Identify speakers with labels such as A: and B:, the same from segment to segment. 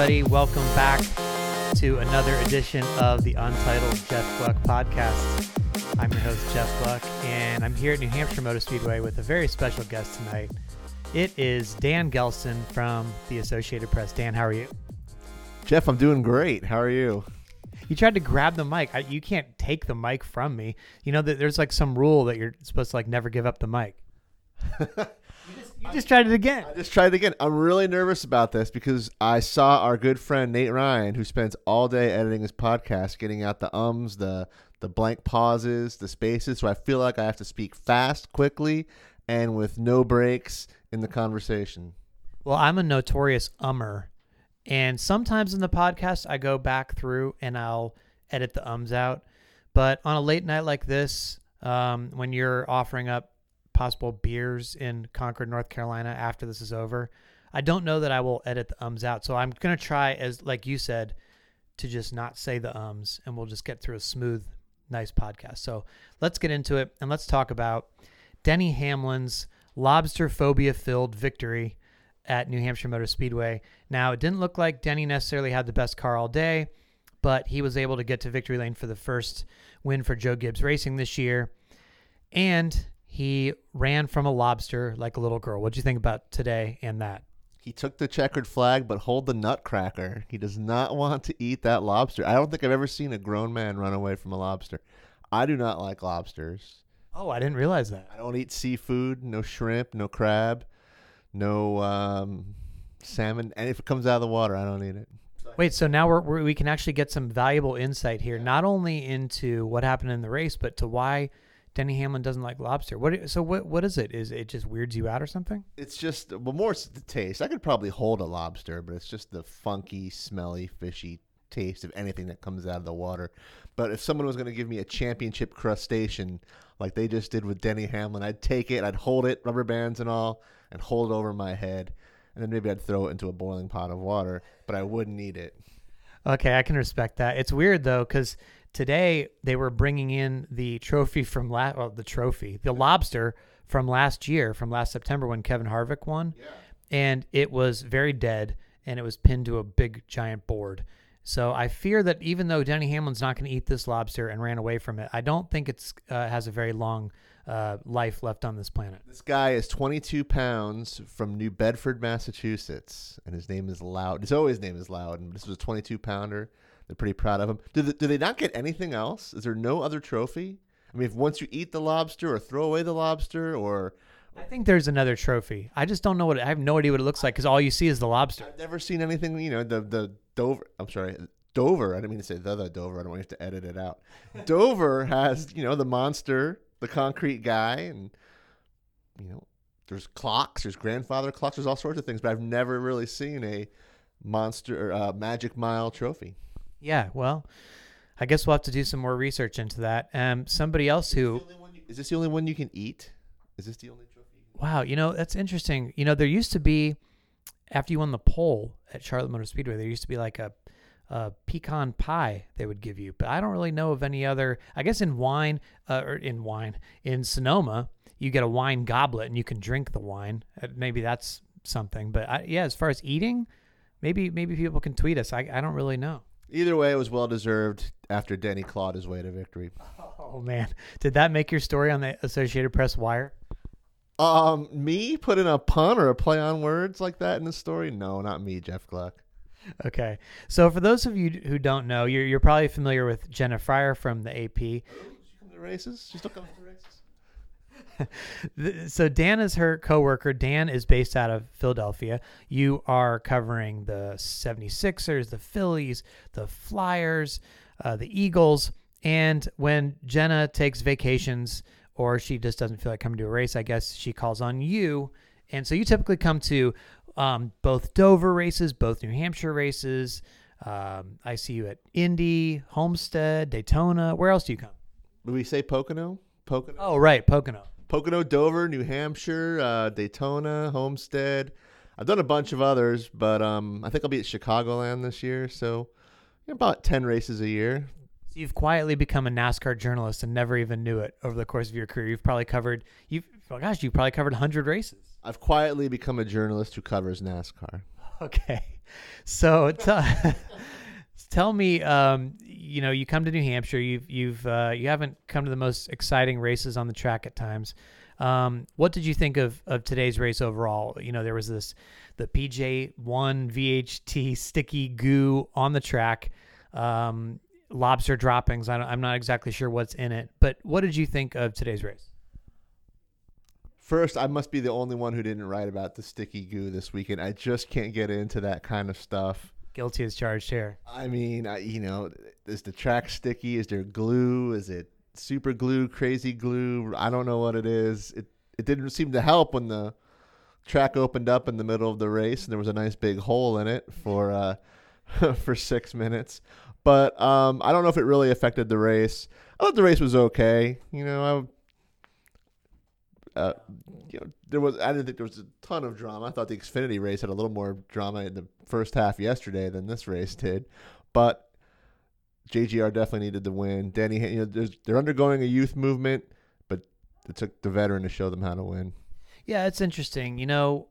A: everybody, welcome back to another edition of the Untitled Jeff Gluck podcast. I'm your host, Jeff Gluck, and I'm here at New Hampshire Motor Speedway with a very special guest tonight. It is Dan Gelston from the Associated Press. Dan, how are you?
B: Jeff, I'm doing great. How are you?
A: You tried to grab the mic. I, you can't take the mic from me. You know that there's like some rule that you're supposed to like never give up the mic. you, just, tried it again.
B: I just tried it again. I'm really nervous about this because I saw our good friend Nate Ryan, who spends all day editing his podcast, getting out the ums, the the blank pauses, the spaces. So I feel like I have to speak fast, quickly, and with no breaks in the conversation.
A: Well, I'm a notorious ummer. And sometimes in the podcast, I go back through and I'll edit the ums out. But on a late night like this, um, when you're offering up possible beers in Concord, North Carolina after this is over, I don't know that I will edit the ums out. So I'm going to try, as like you said, to just not say the ums and we'll just get through a smooth, nice podcast. So let's get into it and let's talk about Denny Hamlin's lobster phobia filled victory at New Hampshire Motor Speedway. Now, it didn't look like Denny necessarily had the best car all day, but he was able to get to victory lane for the first win for Joe Gibbs Racing this year. And he ran from a lobster like a little girl. What'd you think about today and that?
B: He took the checkered flag, but hold the nutcracker. He does not want to eat that lobster. I don't think I've ever seen a grown man run away from a lobster. I do not like lobsters.
A: Oh, I didn't realize that.
B: I don't eat seafood, no shrimp, no crab, no um, salmon. And if it comes out of the water, I don't eat it.
A: Wait, so now we're, we're, we can actually get some valuable insight here, not only into what happened in the race, but to why Denny Hamlin doesn't like lobster. What? So what? What is it? Is it just weirds you out or something?
B: It's just well, more it's the taste. I could probably hold a lobster, but it's just the funky, smelly, fishy taste of anything that comes out of the water. But if someone was going to give me a championship crustacean, like they just did with Denny Hamlin, I'd take it, I'd hold it, rubber bands and all, and hold it over my head, and then maybe I'd throw it into a boiling pot of water, but I wouldn't eat it.
A: Okay, I can respect that. It's weird though, because today they were bringing in the trophy from last, well, the trophy, the lobster from last year, from last September when Kevin Harvick won,
B: Yeah.
A: and it was very dead, and it was pinned to a big giant board. So I fear that even though Denny Hamlin's not going to eat this lobster and ran away from it, I don't think it's uh, has a very long uh, life left on this planet.
B: This guy is 22 pounds from New Bedford, Massachusetts, and his name is Loud. His always name is Loud, and this was a 22 pounder. They're pretty proud of him. Do they, do they not get anything else? Is there no other trophy? I mean, if once you eat the lobster or throw away the lobster, or
A: I think there's another trophy. I just don't know what I have no idea what it looks like because all you see is the lobster.
B: I've never seen anything. You know, the the Dover. I'm sorry, Dover. I didn't mean to say the the Dover. I don't want you to edit it out. Dover has you know the monster, the concrete guy, and you know there's clocks, there's grandfather clocks, there's all sorts of things. But I've never really seen a monster uh, Magic Mile trophy.
A: Yeah, well, I guess we'll have to do some more research into that. Um, somebody else who,
B: Is this the only one you can eat? Is this the only trophy?
A: wow, you know that's interesting. You know, there used to be after you won the pole at Charlotte Motor Speedway, there used to be like a, a pecan pie they would give you, but I don't really know of any other. I guess in wine, uh, or in wine in Sonoma, you get a wine goblet and you can drink the wine. Uh, maybe that's something, but I, yeah, as far as eating, maybe maybe people can tweet us. I I don't really know.
B: Either way, it was well deserved after Denny clawed his way to victory.
A: Oh man, did that make your story on the Associated Press wire?
B: Um, me putting a pun or a play on words like that in the story? No, not me, Jeff Gluck.
A: Okay, so for those of you who don't know, you're you're probably familiar with Jenna Fryer from the AP.
B: She come to races? She still comes to races?
A: So Dan is her coworker. Dan is based out of Philadelphia. You are covering the 76ers, the Phillies, the Flyers, uh, the Eagles. And when Jenna takes vacations or she just doesn't feel like coming to a race, I guess she calls on you. And so you typically come to um, both Dover races, both New Hampshire races. Um, I see you at Indy, Homestead, Daytona. Where else do you come?
B: Do we say Pocono? Pocono?
A: Oh, right, Pocono.
B: Pocono, Dover, New Hampshire, uh, Daytona, Homestead. I've done a bunch of others, but um, I think I'll be at Chicagoland this year. So you know, about 10 races a year.
A: So you've quietly become a NASCAR journalist and never even knew it over the course of your career. You've probably covered you've oh gosh, you've probably covered 100 races.
B: I've quietly become a journalist who covers NASCAR.
A: Okay. So t- tell me, um, you know, you come to New Hampshire. You've you've uh, you haven't come to the most exciting races on the track at times. Um, what did you think of of today's race overall? You know, there was this the PJ one VHT sticky goo on the track. Um, lobster droppings. I am not exactly sure what's in it, but what did you think of today's race?
B: First, I must be the only one who didn't write about the sticky goo this weekend. I just can't get into that kind of stuff.
A: Guilty as charged here.
B: I mean, I, you know, is the track sticky? Is there glue? Is it super glue, crazy glue? I don't know what it is. It it didn't seem to help when the track opened up in the middle of the race and there was a nice big hole in it for uh, for six minutes. But um, I don't know if it really affected the race. I thought the race was okay. You know, I, uh, you know, there was. I didn't think there was a ton of drama. I thought the Xfinity race had a little more drama in the first half yesterday than this race did. But JGR definitely needed the win. Denny, you know, they're undergoing a youth movement, but it took the veteran to show them how to win.
A: Yeah, it's interesting. You know,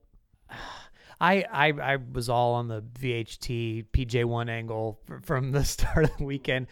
A: I, I I was all on the VHT PJ1 angle from the start of the weekend.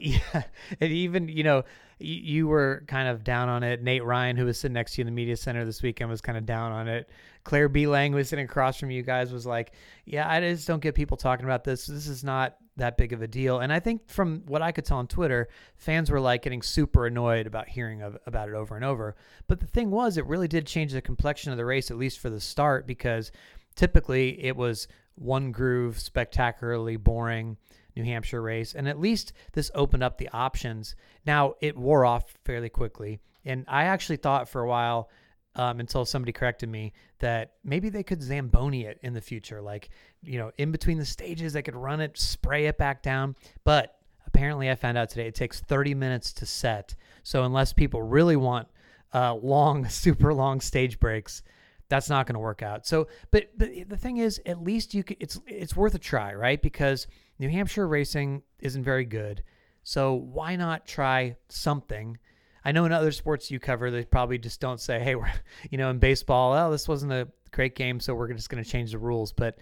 A: Yeah, and even you know you, you were kind of down on it. Nate Ryan, who was sitting next to you in the media center this weekend, was kind of down on it. Claire B. Lang was sitting across from you guys, was like, "Yeah, I just don't get people talking about this. This is not that big of a deal." And I think from what I could tell on Twitter, fans were like getting super annoyed about hearing of, about it over and over. But the thing was, it really did change the complexion of the race, at least for the start, because typically it was one groove, spectacularly boring New Hampshire race. And at least this opened up the options. Now, it wore off fairly quickly. And I actually thought for a while, um, until somebody corrected me, that maybe they could Zamboni it in the future. Like, you know, in between the stages, they could run it, spray it back down. But apparently, I found out today it takes 30 minutes to set. So, unless people really want uh, long, super long stage breaks, that's not going to work out. So, but but the thing is, at least you could, it's it's worth a try, right? Because New Hampshire racing isn't very good. So why not try something? I know in other sports you cover, they probably just don't say, "Hey, we're," you know, in baseball, oh, this wasn't a great game, so we're just going to change the rules. But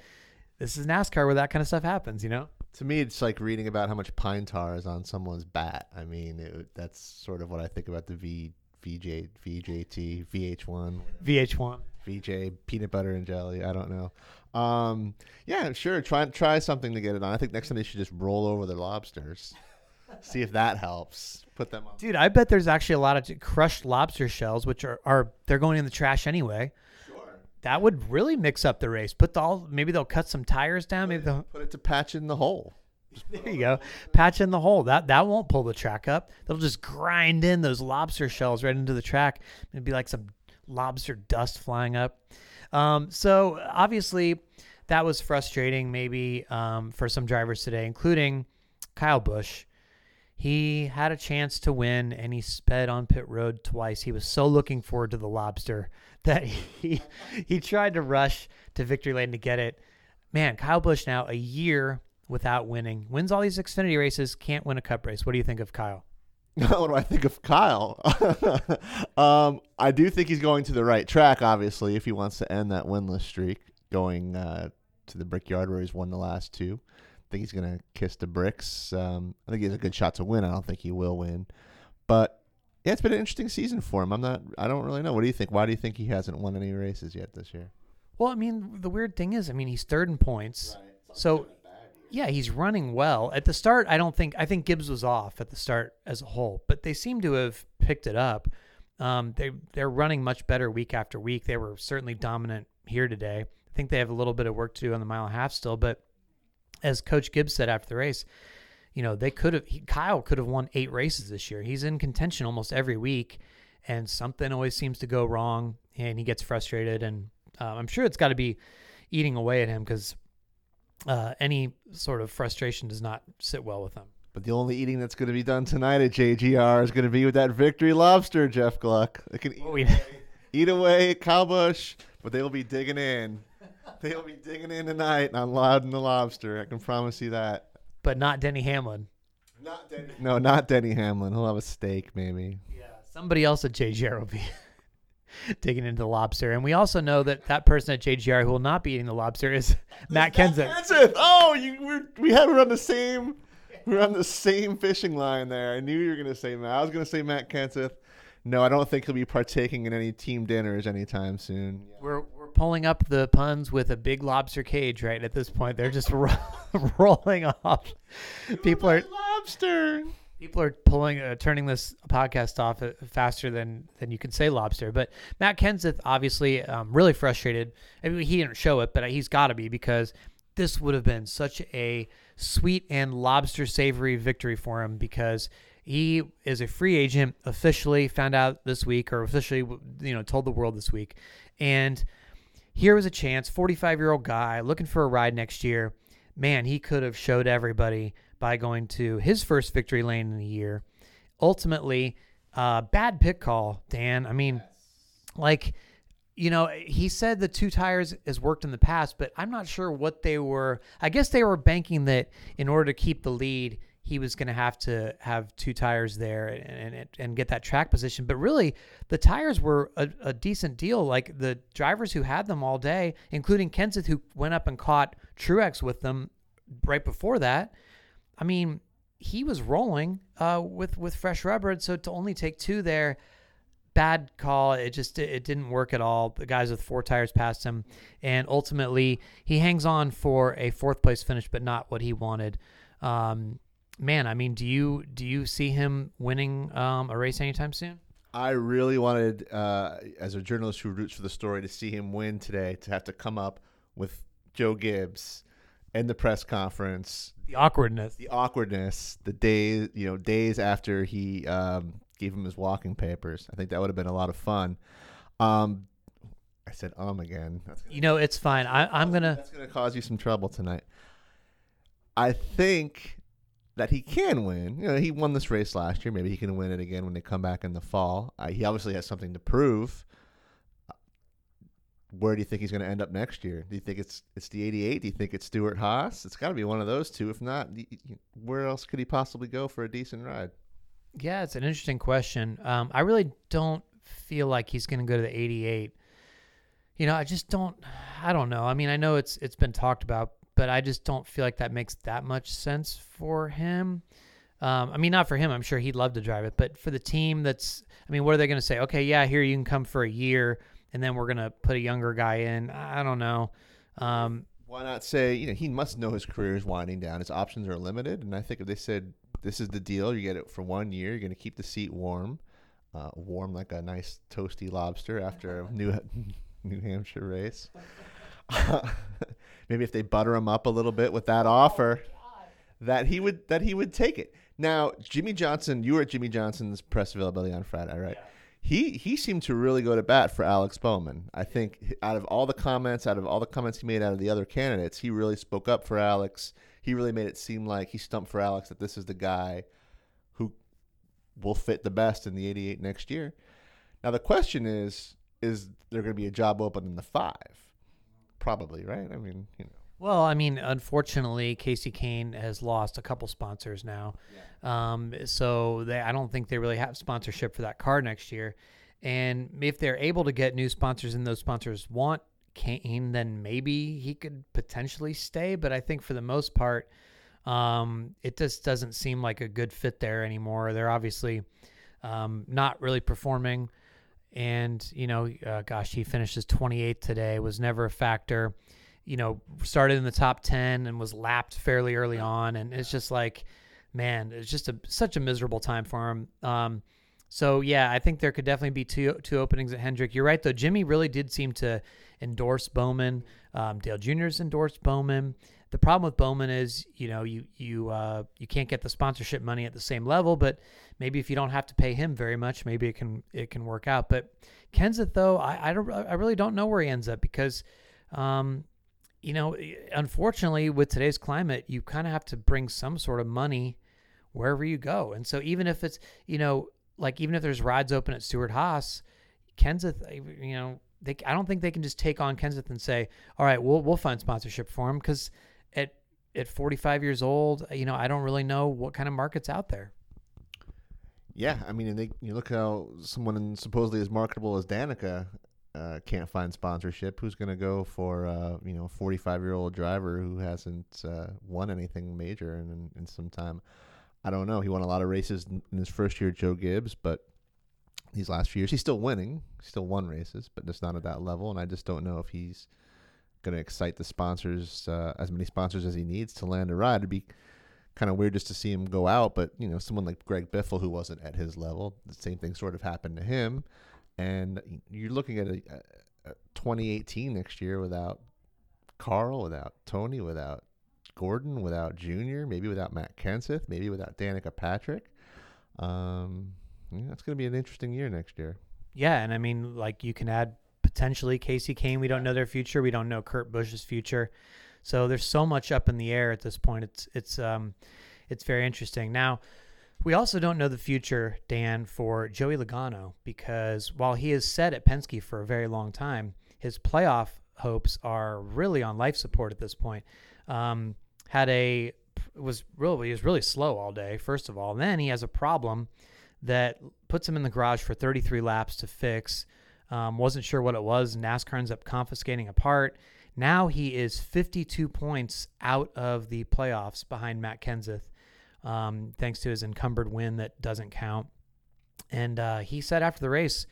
A: this is NASCAR where that kind of stuff happens, you know.
B: To me, it's like reading about how much pine tar is on someone's bat. I mean, it, that's sort of what I think about the V VJ VJT VH1
A: VH1
B: VJ peanut butter and jelly. I don't know. Um, yeah, sure. Try try something to get it on. I think next time they should just roll over their lobsters. See if that helps. Put them on.
A: Dude, I bet there's actually a lot of crushed lobster shells, which are, are they're going in the trash anyway. Sure. That would really mix up the race. Put the all maybe they'll cut some tires down. Maybe they'll
B: put it to patch in the hole.
A: There you go. Patch in the hole. That that won't pull the track up. They'll just grind in those lobster shells right into the track. It'd be like some lobster dust flying up. Um, so obviously, that was frustrating, maybe um, for some drivers today, including Kyle Busch. He had a chance to win, and he sped on pit road twice. He was so looking forward to the lobster that he he tried to rush to victory lane to get it. Man, Kyle Busch now a year without winning, wins all these Xfinity races, can't win a Cup race. What do you think of Kyle?
B: what do I think of Kyle? um, I do think he's going to the right track, obviously, if he wants to end that winless streak, going uh, to the Brickyard where he's won the last two. I think he's going to kiss the bricks. Um, I think he has a good shot to win. I don't think he will win. But yeah, it's been an interesting season for him. I'm not, I don't really know. What do you think? Why do you think he hasn't won any races yet this year?
A: Well, I mean, the weird thing is, I mean, he's third in points. Right. So yeah, he's running well. At the start, I don't think I think Gibbs was off at the start as a whole, but they seem to have picked it up. Um, they they're running much better week after week. They were certainly dominant here today. I think they have a little bit of work to do on the mile and a half still, but as Coach Gibbs said after the race, you know they could have Kyle could have won eight races this year. He's in contention almost every week, and something always seems to go wrong, and he gets frustrated. And uh, I'm sure it's got to be eating away at him because uh, any sort of frustration does not sit well with them.
B: But the only eating that's going to be done tonight at JGR is going to be with that victory lobster, Jeff Gluck. They can eat, away, eat away at Kyle but they will be digging in. They will be digging in tonight on Loudon the Lobster. I can promise you that.
A: But not Denny Hamlin.
B: Not Denny. No, not Denny Hamlin. He'll have a steak, maybe.
A: Yeah, somebody else at JGR will be. digging into the lobster. And we also know that that person at JGR who will not be eating the lobster is Matt Kenseth.
B: Kenseth. Oh, you we're, we had her on the same we're on the same fishing line there. I knew you were gonna say Matt. I was gonna say Matt Kenseth. No, I don't think he'll be partaking in any team dinners anytime soon.
A: We're we're pulling up the puns with a big lobster cage right at this point. They're just ro- rolling off. People are
B: lobster.
A: People are pulling uh, turning this podcast off uh, faster than than you can say lobster but matt kenseth obviously um, really frustrated. I mean he didn't show it but he's got to be because this would have been such a sweet and lobster savory victory for him because he is a free agent officially found out this week or officially you know told the world this week. And here was a chance 45 year old guy looking for a ride next year. Man he could have showed everybody by going to his first victory lane in the year. Ultimately, uh, bad pit call, Dan. I mean, like, you know, he said the two tires has worked in the past, but I'm not sure what they were. I guess they were banking that in order to keep the lead, he was going to have to have two tires there and, and and get that track position. But really, the tires were a, a decent deal. Like the drivers who had them all day, including Kenseth, who went up and caught Truex with them right before that I mean, he was rolling uh, with with fresh rubber, so to only take two there, bad call. It just it didn't work at all. The guys with four tires passed him, and ultimately he hangs on for a fourth place finish, but not what he wanted. Um, man, I mean, do you do you see him winning um, a race anytime soon?
B: I really wanted, uh, as a journalist who roots for the story, to see him win today. To have to come up with Joe Gibbs in the press conference
A: the awkwardness,
B: the awkwardness, the days you know days after he um, gave him his walking papers. I think that would have been a lot of fun. Um, I said um again.
A: you know, it's fine. I, I'm gonna.
B: That's gonna cause you some trouble tonight. I think that he can win. You know, he won this race last year. Maybe he can win it again when they come back in the fall. Uh, he obviously has something to prove where do you think he's going to end up next year? Do you think it's it's the 88? Do you think it's Stewart Haas? It's got to be one of those two. If not, where else could he possibly go for a decent ride?
A: Yeah, it's an interesting question. Um, I really don't feel like he's going to go to the 88. You know, I just don't. I don't know. I mean, I know it's it's been talked about, but I just don't feel like that makes that much sense for him. Um, I mean, not for him. I'm sure he'd love to drive it, but for the team, that's. I mean, what are they going to say? Okay, yeah, here you can come for a year and then we're gonna put a younger guy in. I don't know. Um,
B: Why not say you know he must know his career is winding down. His options are limited, and I think if they said this is the deal, you get it for one year. You're gonna keep the seat warm, uh, warm like a nice toasty lobster after a New New Hampshire race. maybe if they butter him up a little bit with that offer, that he would that he would take it. Now, Jimmie Johnson, you were at Jimmie Johnson's press availability on Friday, right? Yeah he he seemed to really go to bat for Alex Bowman. I think out of all the comments, out of all the comments he made out of the other candidates, he really spoke up for Alex. He really made it seem like he stumped for Alex that this is the guy who will fit the best in the 88 next year. Now the question is is there going to be a job open in the 5? Probably, right? I mean, you know.
A: Well, I mean, unfortunately, Casey Kahne has lost a couple sponsors now. Yeah. Um, so they, I don't think they really have sponsorship for that car next year. And if they're able to get new sponsors and those sponsors want Kahne, then maybe he could potentially stay. But I think for the most part, um, it just doesn't seem like a good fit there anymore. They're obviously um, not really performing. And, you know, uh, gosh, he finishes 28th today, was never a factor you know, started in the top 10 and was lapped fairly early on. And it's just like, man, it's just a, such a miserable time for him. Um, so yeah, I think there could definitely be two two openings at Hendrick. You're right though. Jimmie really did seem to endorse Bowman. Um, Dale Jr.'s endorsed Bowman. The problem with Bowman is, you know, you you uh, you can't get the sponsorship money at the same level. But maybe if you don't have to pay him very much, maybe it can it can work out. But Kenseth though, I I, don't, I really don't know where he ends up because um, you know, unfortunately, with today's climate, you kind of have to bring some sort of money wherever you go. And so, even if it's, you know, like even if there's rides open at Stewart Haas, Kenseth, uh, you know, they, I don't think they can just take on Kenseth and say, all right, we'll, we'll find sponsorship for him because at, at 45 years old, you know, I don't really know what kind of market's out there.
B: Yeah, I mean, and they, you look how someone supposedly as marketable as Danica uh, can't find sponsorship. Who's going to go for uh, you know a 45 year old driver who hasn't uh, won anything major in, in, in some time? I don't know. He won a lot of races in, in his first year, Joe Gibbs, but these last few years he's still winning, still won races, but just not at that level. And I just don't know if he's going to excite the sponsors uh, as many sponsors as he needs to land a ride. It'd be kind of weird just to see him go out, but you know, someone like Greg Biffle who wasn't at his level, the same thing sort of happened to him, and you're looking at a, a, a 2018 next year without Carl, without Tony, without Gordon, without Junior, maybe without Matt Kenseth, maybe without Danica Patrick. Um, yeah, it's going to be an interesting year next year.
A: Yeah, and I mean, like you can add potentially Casey Kahne. We don't know their future. We don't know Kurt Busch's future. So there's so much up in the air at this point. It's it's um it's very interesting. Now, we also don't know the future, Dan, for Joey Logano because while he is set at Penske for a very long time, his playoff hopes are really on life support at this point. Um, had a was really he was really slow all day. First of all, and then he has a problem that puts him in the garage for 33 laps to fix. Um, wasn't sure what it was. NASCAR ends up confiscating a part. Now he is 52 points out of the playoffs behind Matt Kenseth, um, thanks to his encumbered win that doesn't count. And uh, he said after the race,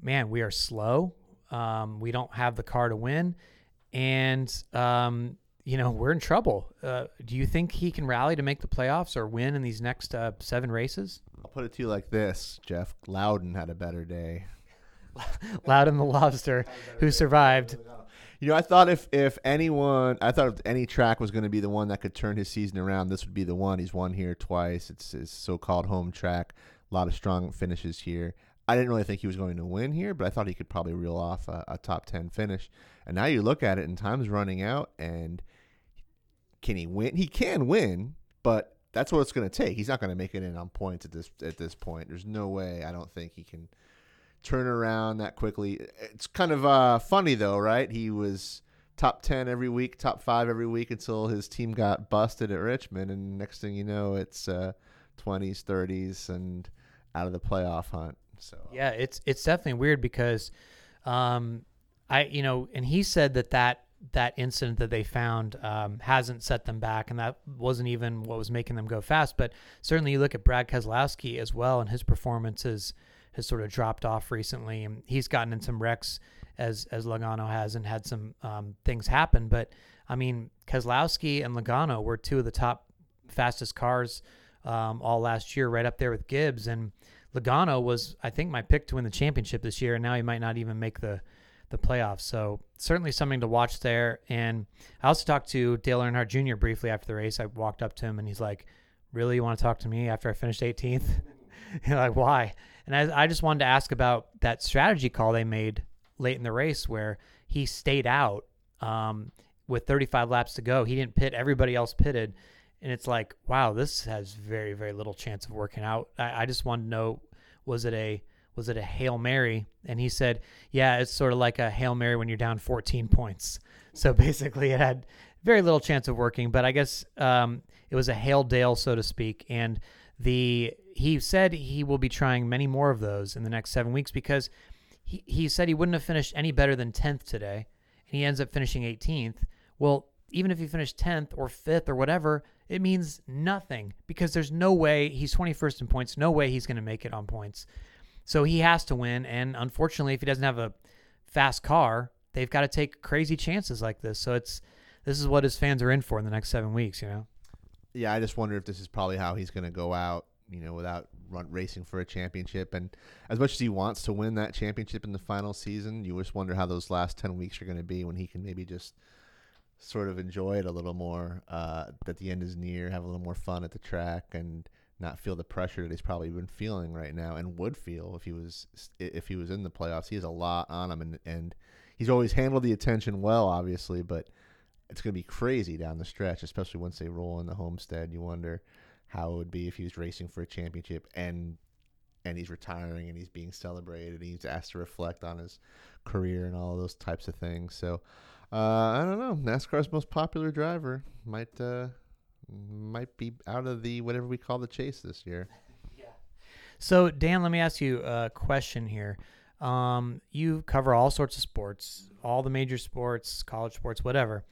A: "Man, we are slow. Um, we don't have the car to win, and um, you know we're in trouble. Uh, do you think he can rally to make the playoffs or win in these next uh, seven races?"
B: I'll put it to you like this, Jeff. Loudon had a better day.
A: Loudon the lobster, who survived.
B: You know, I thought if if anyone, I thought if any track was going to be the one that could turn his season around, this would be the one. He's won here twice. It's his so-called home track. A lot of strong finishes here. I didn't really think he was going to win here, but I thought he could probably reel off a, a top ten finish. And now you look at it, and time's running out, and can he win? He can win, but that's what it's going to take. He's not going to make it in on points at this at this point. There's no way. I don't think he can turn around that quickly. It's kind of uh, funny though, right? He was top 10 every week, top 5 every week until his team got busted at Richmond and next thing you know, it's uh, 20s, 30s and out of the playoff hunt. So
A: Yeah, it's it's definitely weird because um I you know, and he said that that that incident that they found um, hasn't set them back, and that wasn't even what was making them go fast. But certainly, you look at Brad Keselowski as well, and his performances has sort of dropped off recently, and he's gotten in some wrecks as as Logano has, and had some um, things happen. But I mean, Keselowski and Logano were two of the top fastest cars um, all last year, right up there with Gibbs. And Logano was, I think, my pick to win the championship this year, and now he might not even make the the playoffs. So certainly something to watch there. And I also talked to Dale Earnhardt Jr. briefly after the race. I walked up to him and he's like, "Really, you want to talk to me after I finished 18th?" like, why? And I, I just wanted to ask about that strategy call they made late in the race where he stayed out um, with 35 laps to go. He didn't pit, everybody else pitted. And it's like, wow, this has very, very little chance of working out. I, I just wanted to know was it a was it a hail mary and he said yeah it's sort of like a hail mary when you're down 14 points so basically it had very little chance of working but i guess um, it was a hail dale so to speak and the he said he will be trying many more of those in the next seven weeks because he, he said he wouldn't have finished any better than 10th today and he ends up finishing 18th well even if he finished 10th or 5th or whatever it means nothing because there's no way he's 21st in points no way he's going to make it on points. So he has to win and unfortunately if he doesn't have a fast car they've got to take crazy chances like this. So it's this is what his fans are in for in the next seven weeks you know
B: yeah, I just wonder if this is probably how he's going to go out, you know, without run, racing for a championship. And as much as he wants to win that championship in the final season, you just wonder how those last 10 weeks are going to be when he can maybe just sort of enjoy it a little more, uh, that the end is near, have a little more fun at the track, and not feel the pressure that he's probably been feeling right now and would feel if he was if he was in the playoffs. He has a lot on him, and, and he's always handled the attention well, obviously, but – it's going to be crazy down the stretch, especially once they roll in the homestead. You wonder how it would be if he was racing for a championship and and he's retiring and he's being celebrated and he's asked to reflect on his career and all those types of things. So uh, I don't know. NASCAR's most popular driver might uh, might be out of the whatever we call the chase this year.
A: yeah. So Dan, let me ask you a question here. Um, you cover all sorts of sports, all the major sports, college sports, whatever.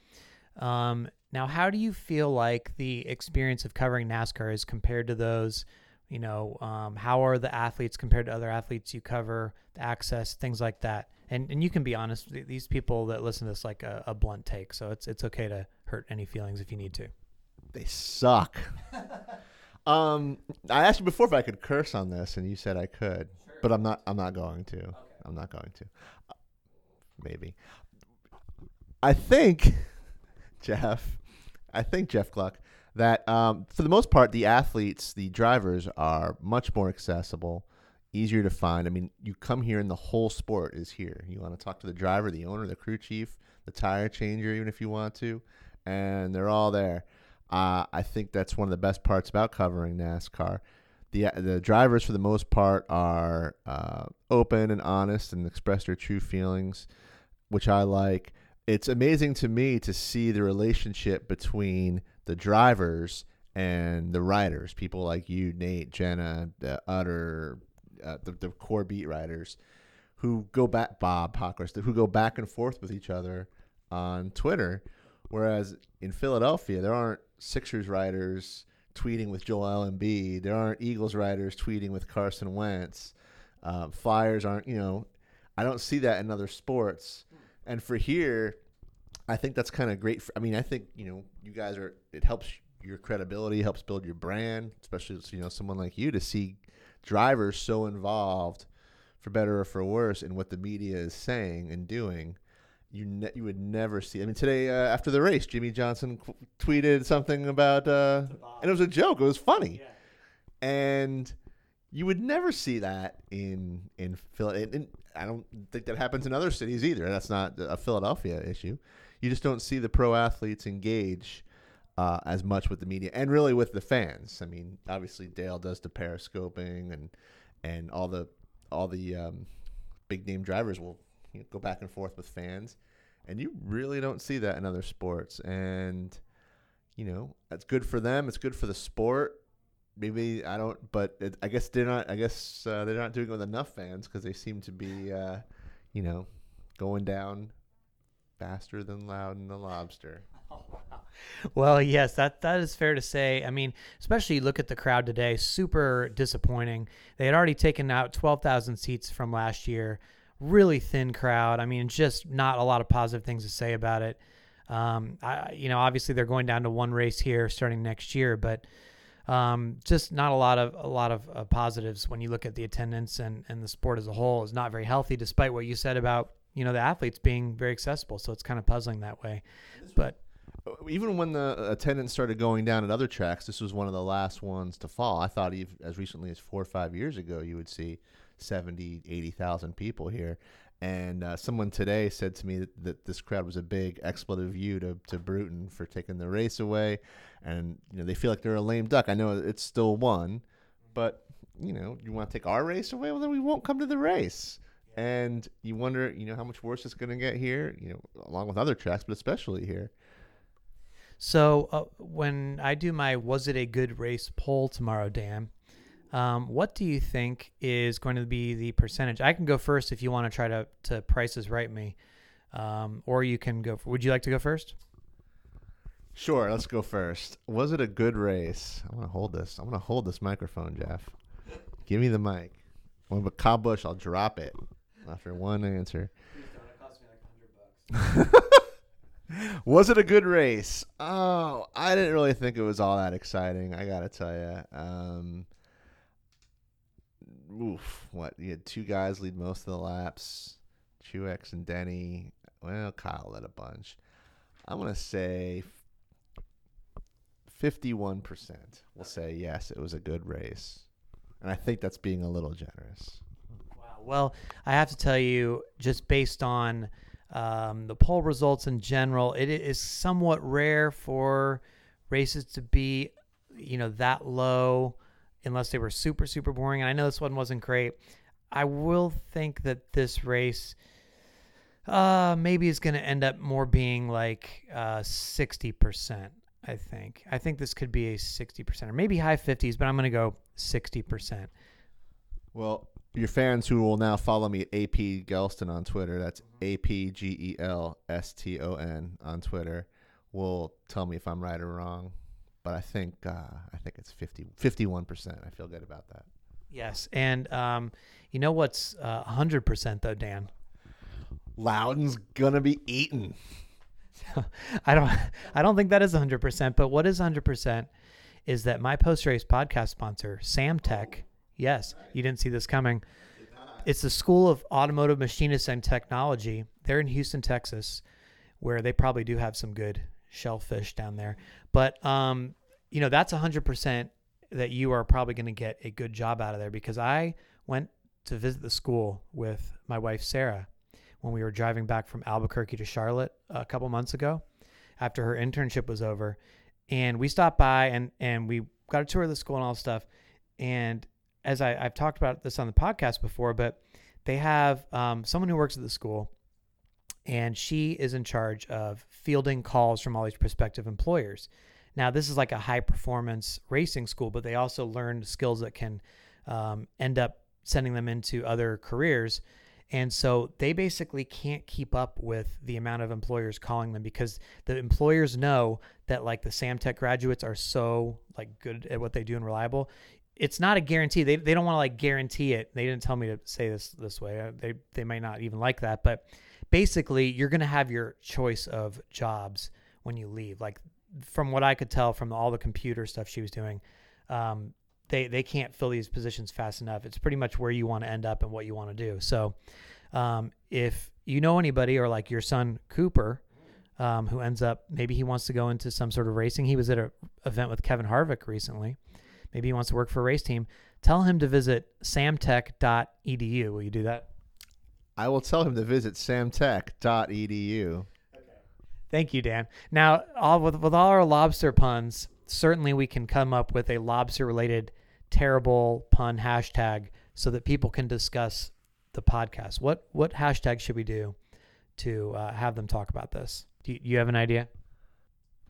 A: Um, now, how do you feel like the experience of covering NASCAR is compared to those? You know, um, how are the athletes compared to other athletes you cover? The access, things like that. And and you can be honest. These people that listen to this like a, a blunt take, so it's it's okay to hurt any feelings if you need to.
B: They suck. um, I asked you before if I could curse on this, and you said I could, but I'm not. I'm not going to. I'm not going to. Uh, maybe. I think, Jeff. I think Jeff Gluck that um, for the most part, the athletes, the drivers, are much more accessible, easier to find. I mean, you come here and the whole sport is here. You want to talk to the driver, the owner, the crew chief, the tire changer, even if you want to, and they're all there. Uh, I think that's one of the best parts about covering NASCAR. The, the drivers, for the most part, are uh, open and honest and express their true feelings, which I like. It's amazing to me to see the relationship between the drivers and the writers, people like you, Nate, Jenna, the Utter, uh, the, the core beat writers, who go back, Bob who go back and forth with each other on Twitter. Whereas in Philadelphia, there aren't Sixers writers tweeting with Joel Embiid. There aren't Eagles writers tweeting with Carson Wentz. Uh, Flyers aren't, you know, I don't see that in other sports. And for here, I think that's kind of great. For, I mean, I think you know, you guys are. It helps your credibility, helps build your brand, especially you know someone like you to see drivers so involved, for better or for worse, in what the media is saying and doing. You ne- you would never see. I mean, today uh, after the race, Jimmie Johnson qu- tweeted something about, uh, and it was a joke. It was funny, yeah. and you would never see that in in Philadelphia. I don't think that happens in other cities either. That's not a Philadelphia issue you just don't see the pro athletes engage uh, as much with the media and really with the fans. I mean, obviously Dale does the periscoping and and all the all the um, big name drivers will you know, go back and forth with fans, and you really don't see that in other sports. And you know, that's good for them. It's good for the sport. Maybe I don't, but it, I guess they're not. I guess uh, they're not doing it with enough fans because they seem to be, uh, you know, going down faster than Loudon the Lobster.
A: Oh, wow. Well, yes, that that is fair to say. I mean, especially look at the crowd today. Super disappointing. They had already taken out twelve thousand seats from last year. Really thin crowd. I mean, just not a lot of positive things to say about it. Um, I, you know, obviously they're going down to one race here starting next year, but um, just not a lot of a lot of uh, positives when you look at the attendance and and the sport as a whole is not very healthy, despite what you said about you know the athletes being very accessible. So it's kind of puzzling that way. But
B: uh, even when the attendance started going down at other tracks, this was one of the last ones to fall. I thought even as recently as four or five years ago, you would see 70, 80,000 people here. And uh, someone today said to me that, that, this crowd was a big expletive view to, to Bruton for taking the race away. And, you know, they feel like they're a lame duck. I know it's still one, but, you know, you want to take our race away? Well, then we won't come to the race and you wonder, you know, how much worse it's going to get here, you know, along with other tracks, but especially here.
A: So uh, when I do my "Was it a good race?" poll tomorrow, Dan, um, what do you think is going to be the percentage? I can go first if you want to try to to prices right me, um, or you can go. Would you like to go first?
B: Sure, let's go first. Was it a good race? I'm gonna hold this. I'm gonna hold this microphone, Jeff. Give me the mic. When a Kyle Busch, I'll drop it after one answer. was it a good race? Oh, I didn't really think it was all that exciting. I gotta tell you. Um, oof, what you had two guys lead most of the laps, Truex and Denny. Well, Kyle led a bunch. I'm gonna say fifty-one percent. We'll say yes, it was a good race, and I think that's being a little generous. Wow.
A: Well, I have to tell you, just based on um, the poll results in general, it is somewhat rare for races to be, you know, that low unless they were super, super boring. And I know this one wasn't great. I will think that this race uh, maybe is going to end up more being like uh, 60%. I think. I think this could be a 60% or maybe high 50s, but I'm going to go 60%.
B: Well, your fans who will now follow me at AP Gelston on Twitter, that's A P G E L S T O N on Twitter, will tell me if I'm right or wrong. But I think uh, I think it's 50, 51%. I feel good about that.
A: Yes, and um, you know what's uh, 100% though, Dan?
B: Loudon's gonna be eaten.
A: I don't I don't think that is 100%, but what is 100% is that my post race podcast sponsor, Samtech, yes, you didn't see this coming. It's the School of Automotive Machinists and Technology. They're in Houston, Texas, where they probably do have some good shellfish down there. But um, you know, that's a 100% that you are probably going to get a good job out of there because I went to visit the school with my wife Sarah when we were driving back from Albuquerque to Charlotte a couple months ago after her internship was over. And we stopped by and, and we got a tour of the school and all stuff. And as I, I've talked about this on the podcast before, but they have um, someone who works at the school and she is in charge of fielding calls from all these prospective employers. Now, this is like a high performance racing school, but they also learn skills that can um, end up sending them into other careers. And so they basically can't keep up with the amount of employers calling them because the employers know that like the Samtech graduates are so like good at what they do and reliable. It's not a guarantee. They, they don't want to like guarantee it. They didn't tell me to say this this way. Uh, They they might not even like that, but basically you're going to have your choice of jobs when you leave. Like from what I could tell from all the computer stuff she was doing, um, they they can't fill these positions fast enough. It's pretty much where you want to end up and what you want to do. So, um, if you know anybody or like your son Cooper, um, who ends up maybe he wants to go into some sort of racing. He was at an event with Kevin Harvick recently. Maybe he wants to work for a race team. Tell him to visit samtech.edu. Will you do that?
B: I will tell him to visit samtech.edu.
A: Thank you, Dan. Now, all with with all our lobster puns, certainly we can come up with a lobster-related terrible pun hashtag so that people can discuss the podcast. What what hashtag should we do to uh, have them talk about this? Do you, you have an idea?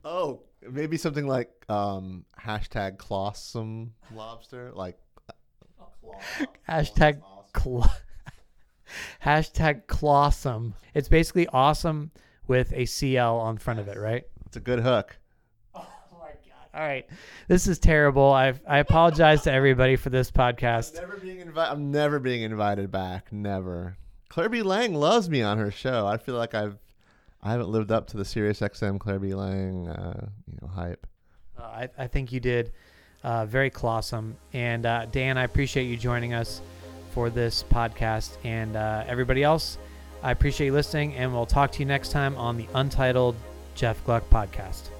B: Oh, maybe something like um, hashtag clawsome lobster, like
A: Hashtag Cl- hashtag clawsome. It's basically awesome with a CL on front of it, right?
B: It's a good hook.
A: Oh my god! All right, this is terrible. I I apologize to everybody for this podcast.
B: Never being invited. I'm never being invited back. Never. Claire B. Lang loves me on her show. I feel like I've I haven't lived up to the Sirius XM Claire B. Lang uh, you know hype.
A: Uh, I I think you did uh, very clawsome. And uh, Dan, I appreciate you joining us for this podcast. And uh, everybody else, I appreciate you listening. And we'll talk to you next time on the Untitled Jeff Gluck podcast.